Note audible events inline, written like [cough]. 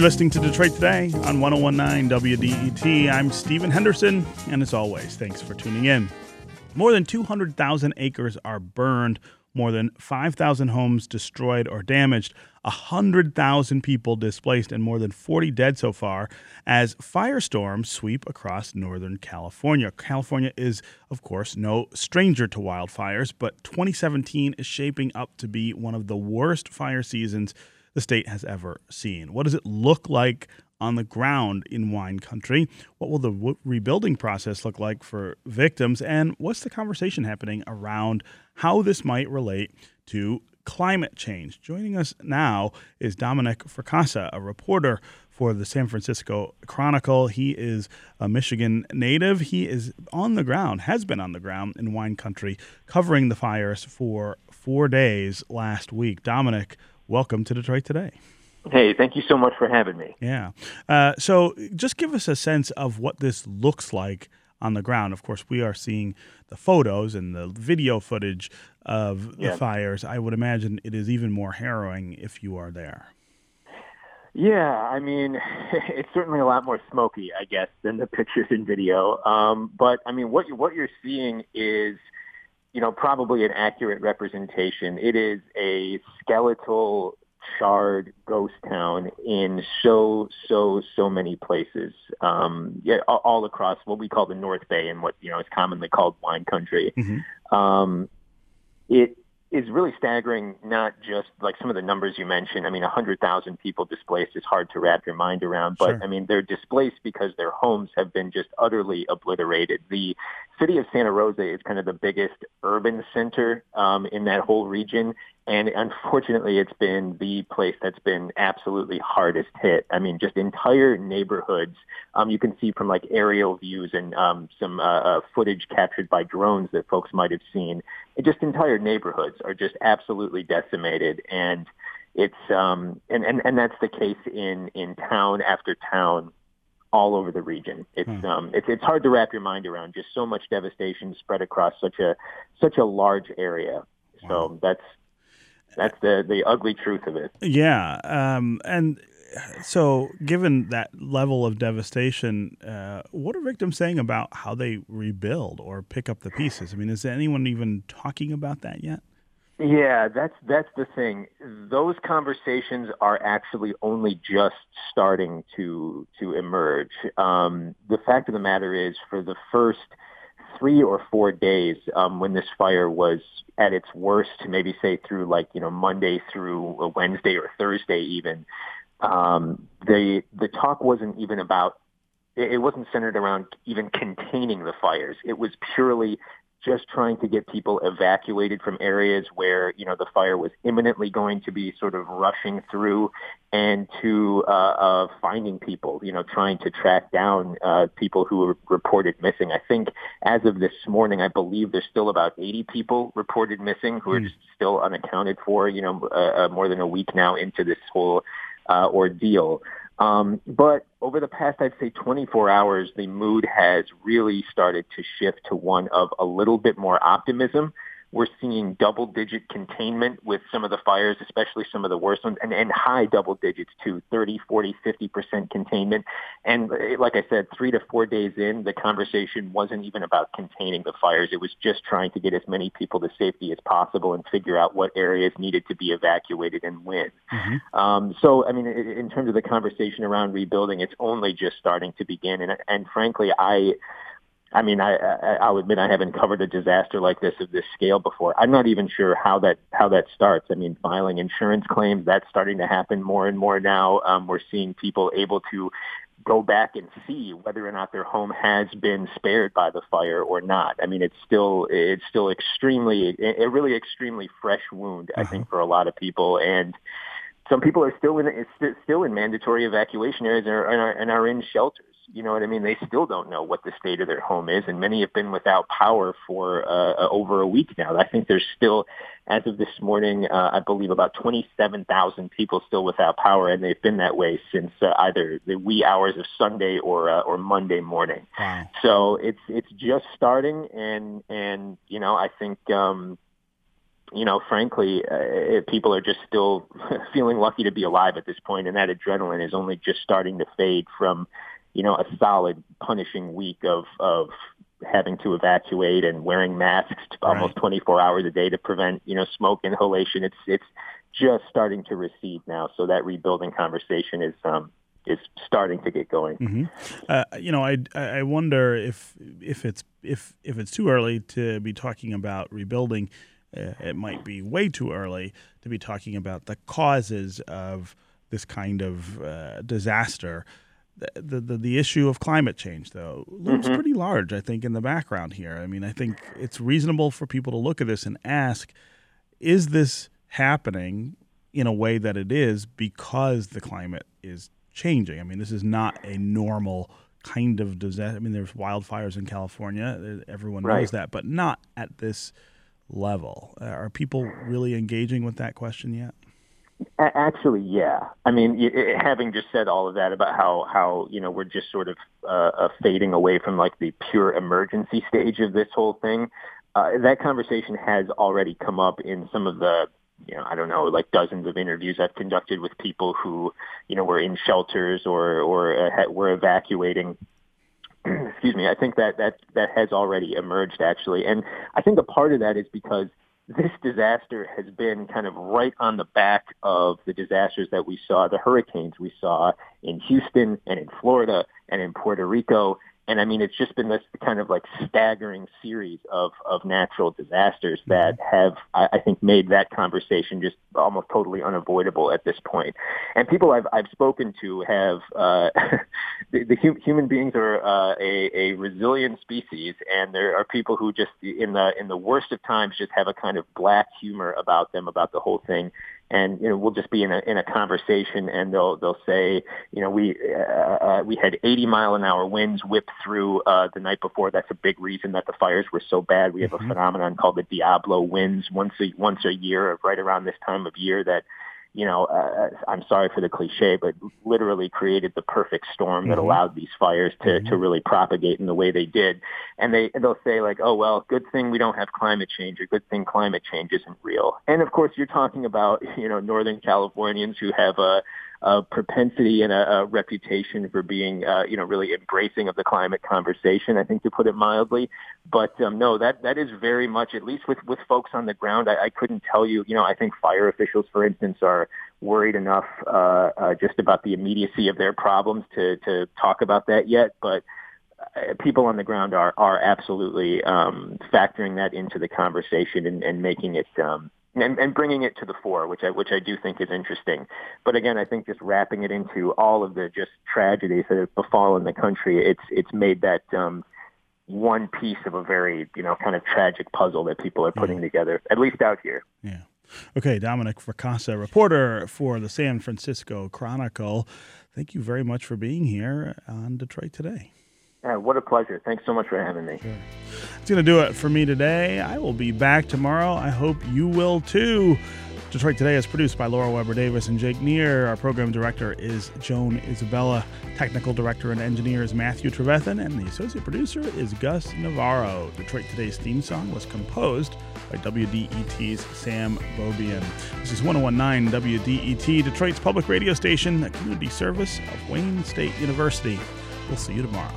You're listening to Detroit Today on 1019 WDET. I'm Stephen Henderson, and as always, thanks for tuning in. More than 200,000 acres are burned, more than 5,000 homes destroyed or damaged, 100,000 people displaced, and more than 40 dead so far as firestorms sweep across Northern California. California is, of course, no stranger to wildfires, but 2017 is shaping up to be one of the worst fire seasons the state has ever seen. What does it look like on the ground in wine country? What will the rebuilding process look like for victims? And what's the conversation happening around how this might relate to climate change? Joining us now is Dominic Fracassa, a reporter for the San Francisco Chronicle. He is a Michigan native. He is on the ground, has been on the ground in wine country, covering the fires for four days last week. Dominic, welcome to Detroit Today. Hey, thank you so much for having me. Yeah. Uh, so just give us a sense of what this looks like on the ground. Of course, we are seeing the photos and the video footage of the Yeah. fires. I would imagine it is even more harrowing if you are there. Yeah, I mean, [laughs] it's certainly a lot more smoky, I guess, than the pictures and video. Um, but I mean, what you what you're seeing is, you know, probably an accurate representation. It is a skeletal, charred ghost town in so so so many places. Um, yeah, all, all across what we call the North Bay and what you know is commonly called wine country. Mhm. Um, it is really staggering, not just like some of the numbers you mentioned. I mean, 100,000 people displaced is hard to wrap your mind around, but Sure. I mean, they're displaced because their homes have been just utterly obliterated. The city of Santa Rosa is kind of the biggest urban center um, in that whole region. And unfortunately, it's been the place that's been absolutely hardest hit. I mean, just entire neighborhoods. Um, you can see from like aerial views and um, some uh, uh, footage captured by drones that folks might have seen. It just entire neighborhoods are just absolutely decimated, and it's um, and, and and that's the case in in town after town all over the region. It's Hmm. um, it's it's hard to wrap your mind around. Just so much devastation spread across such a such a large area. So that's that's the the ugly truth of it. Yeah. Um, and so, given that level of devastation, uh, what are victims saying about how they rebuild or pick up the pieces? I mean, is anyone even talking about that yet? Yeah, that's that's the thing. Those conversations are actually only just starting to to emerge. Um, the fact of the matter is, for the first three or four days um, when this fire was at its worst, maybe say through like you know Monday through Wednesday or Thursday even, um, the the talk wasn't even about. It it wasn't centered around even containing the fires. It was purely just trying to get people evacuated from areas where you know the fire was imminently going to be sort of rushing through, and to uh, uh, finding people, you know, trying to track down uh, people who were reported missing. I think as of this morning, I believe there's still about 80 people reported missing who are just still unaccounted for. You know, uh, uh, more than a week now into this whole uh, ordeal. Um, but over the past, I'd say 24 hours, the mood has really started to shift to one of a little bit more optimism. We're seeing double digit containment with some of the fires, especially some of the worst ones, and, and high double digits too, 30, 40, 50% containment. And uh, like I said, three to four days in, the conversation wasn't even about containing the fires. It was just trying to get as many people to safety as possible and figure out what areas needed to be evacuated and when. Mm-hmm. Um, so, I mean, in terms of the conversation around rebuilding, it's only just starting to begin. And, and frankly, I, I mean, I, I, I'll admit I haven't covered a disaster like this of this scale before. I'm not even sure how that how that starts. I mean, filing insurance claims that's starting to happen more and more now. Um, we're seeing people able to go back and see whether or not their home has been spared by the fire or not. I mean, it's still it's still extremely a really extremely fresh wound. I think for a lot of people and some people are still in still in mandatory evacuation areas and are, and are, and are in shelters. You know what I mean? They still don't know what the state of their home is, and many have been without power for uh, over a week now. I think there's still, as of this morning, uh, I believe about 27,000 people still without power, and they've been that way since uh, either the wee hours of Sunday or uh, or Monday morning. Wow. So it's it's just starting, and and you know I think um, you know, frankly, uh, people are just still [laughs] feeling lucky to be alive at this point, and that adrenaline is only just starting to fade from, you know, a solid punishing week of of having to evacuate and wearing masks almost 24 hours a day to prevent, you know, smoke inhalation. It's it's just starting to recede now. So that rebuilding conversation is um, is starting to get going. Mm-hmm. Uh, you know, I I wonder if if it's if if it's too early to be talking about rebuilding. Uh, it might be way too early to be talking about the causes of this kind of uh, disaster. The, the, the issue of climate change, though, looms mm-hmm. pretty large, I think, in the background here. I mean, I think it's reasonable for people to look at this and ask, is this happening in a way that it is because the climate is changing. I mean, this is not a normal kind of disaster. I mean, there's wildfires in California. Everyone right. knows that, but not at this level. Uh, are people really engaging with that question yet? Actually, yeah. I mean, having just said all of that about how how you know we're just sort of uh, uh, fading away from like the pure emergency stage of this whole thing, uh, that conversation has already come up in some of the you know, I don't know, like dozens of interviews I've conducted with people who, you know, were in shelters or or uh, were evacuating. [clears throat] Excuse me. I think that that that has already emerged actually, and I think a part of that is because this disaster has been kind of right on the back of the disasters that we saw, the hurricanes we saw in Houston and in Florida and in Puerto Rico and I mean, it's just been this kind of like staggering series of, of natural disasters that have, I, I think, made that conversation just almost totally unavoidable at this point. And people I've, I've spoken to have, uh, [laughs] the, the hum, human beings are uh, a, a resilient species, and there are people who just, in the in the worst of times, just have a kind of black humor about them, about the whole thing and you know we'll just be in a in a conversation and they'll they'll say you know we uh, uh, we had 80 mile an hour winds whip through uh, the night before that's a big reason that the fires were so bad we have mm-hmm. a phenomenon called the Diablo winds once a once a year right around this time of year that you know, uh, I'm sorry for the cliche, but literally created the perfect storm that mm-hmm. allowed these fires to, mm-hmm. to really propagate in the way they did. And they, they'll say like, oh, well, good thing we don't have climate change or good thing climate change isn't real. And of course, you're talking about, [laughs] you know, Northern Californians who have a, a propensity and a, a reputation for being, uh, you know, really embracing of the climate conversation. I think to put it mildly, but um, no, that that is very much, at least with with folks on the ground. I, I couldn't tell you. You know, I think fire officials, for instance, are worried enough uh, uh, just about the immediacy of their problems to to talk about that yet, but uh, people on the ground are are absolutely um, factoring that into the conversation and, and making it um, and, and bringing it to the fore, which I which I do think is interesting. But again, I think just wrapping it into all of the just tragedies that have befallen the country, it's it's made that um, one piece of a very you know kind of tragic puzzle that people are putting yeah. together, at least out here. Yeah. Okay, Dominic Fracassa, reporter for the San Francisco Chronicle. Thank you very much for being here on Detroit Today. Yeah, what a pleasure. Thanks so much for having me. It's going to do it for me today. I will be back tomorrow. I hope you will too. Detroit Today is produced by Laura Weber Davis and Jake Neer. Our program director is Joan Isabella. Technical director and engineer is Matthew Trevethan. And the associate producer is Gus Navarro. Detroit Today's theme song was composed by WDET's Sam Beaubien. This is 1019 WDET, Detroit's public radio station, a community service of Wayne State University. We'll see you tomorrow.